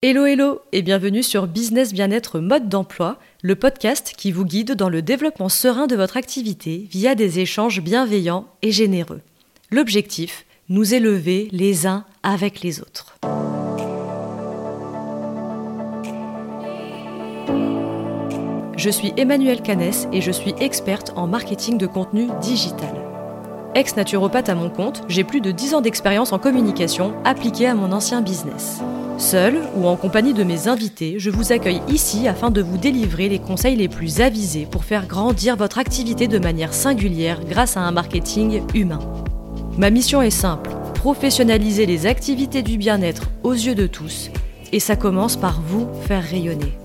Hello hello et bienvenue sur Business Bien-être Mode d'emploi, le podcast qui vous guide dans le développement serein de votre activité via des échanges bienveillants et généreux. L'objectif, nous élever les uns avec les autres. Je suis Emmanuelle Canès et je suis experte en marketing de contenu digital. Ex-naturopathe à mon compte, j'ai plus de 10 ans d'expérience en communication appliquée à mon ancien business. Seul ou en compagnie de mes invités, je vous accueille ici afin de vous délivrer les conseils les plus avisés pour faire grandir votre activité de manière singulière grâce à un marketing humain. Ma mission est simple, professionnaliser les activités du bien-être aux yeux de tous, et ça commence par vous faire rayonner.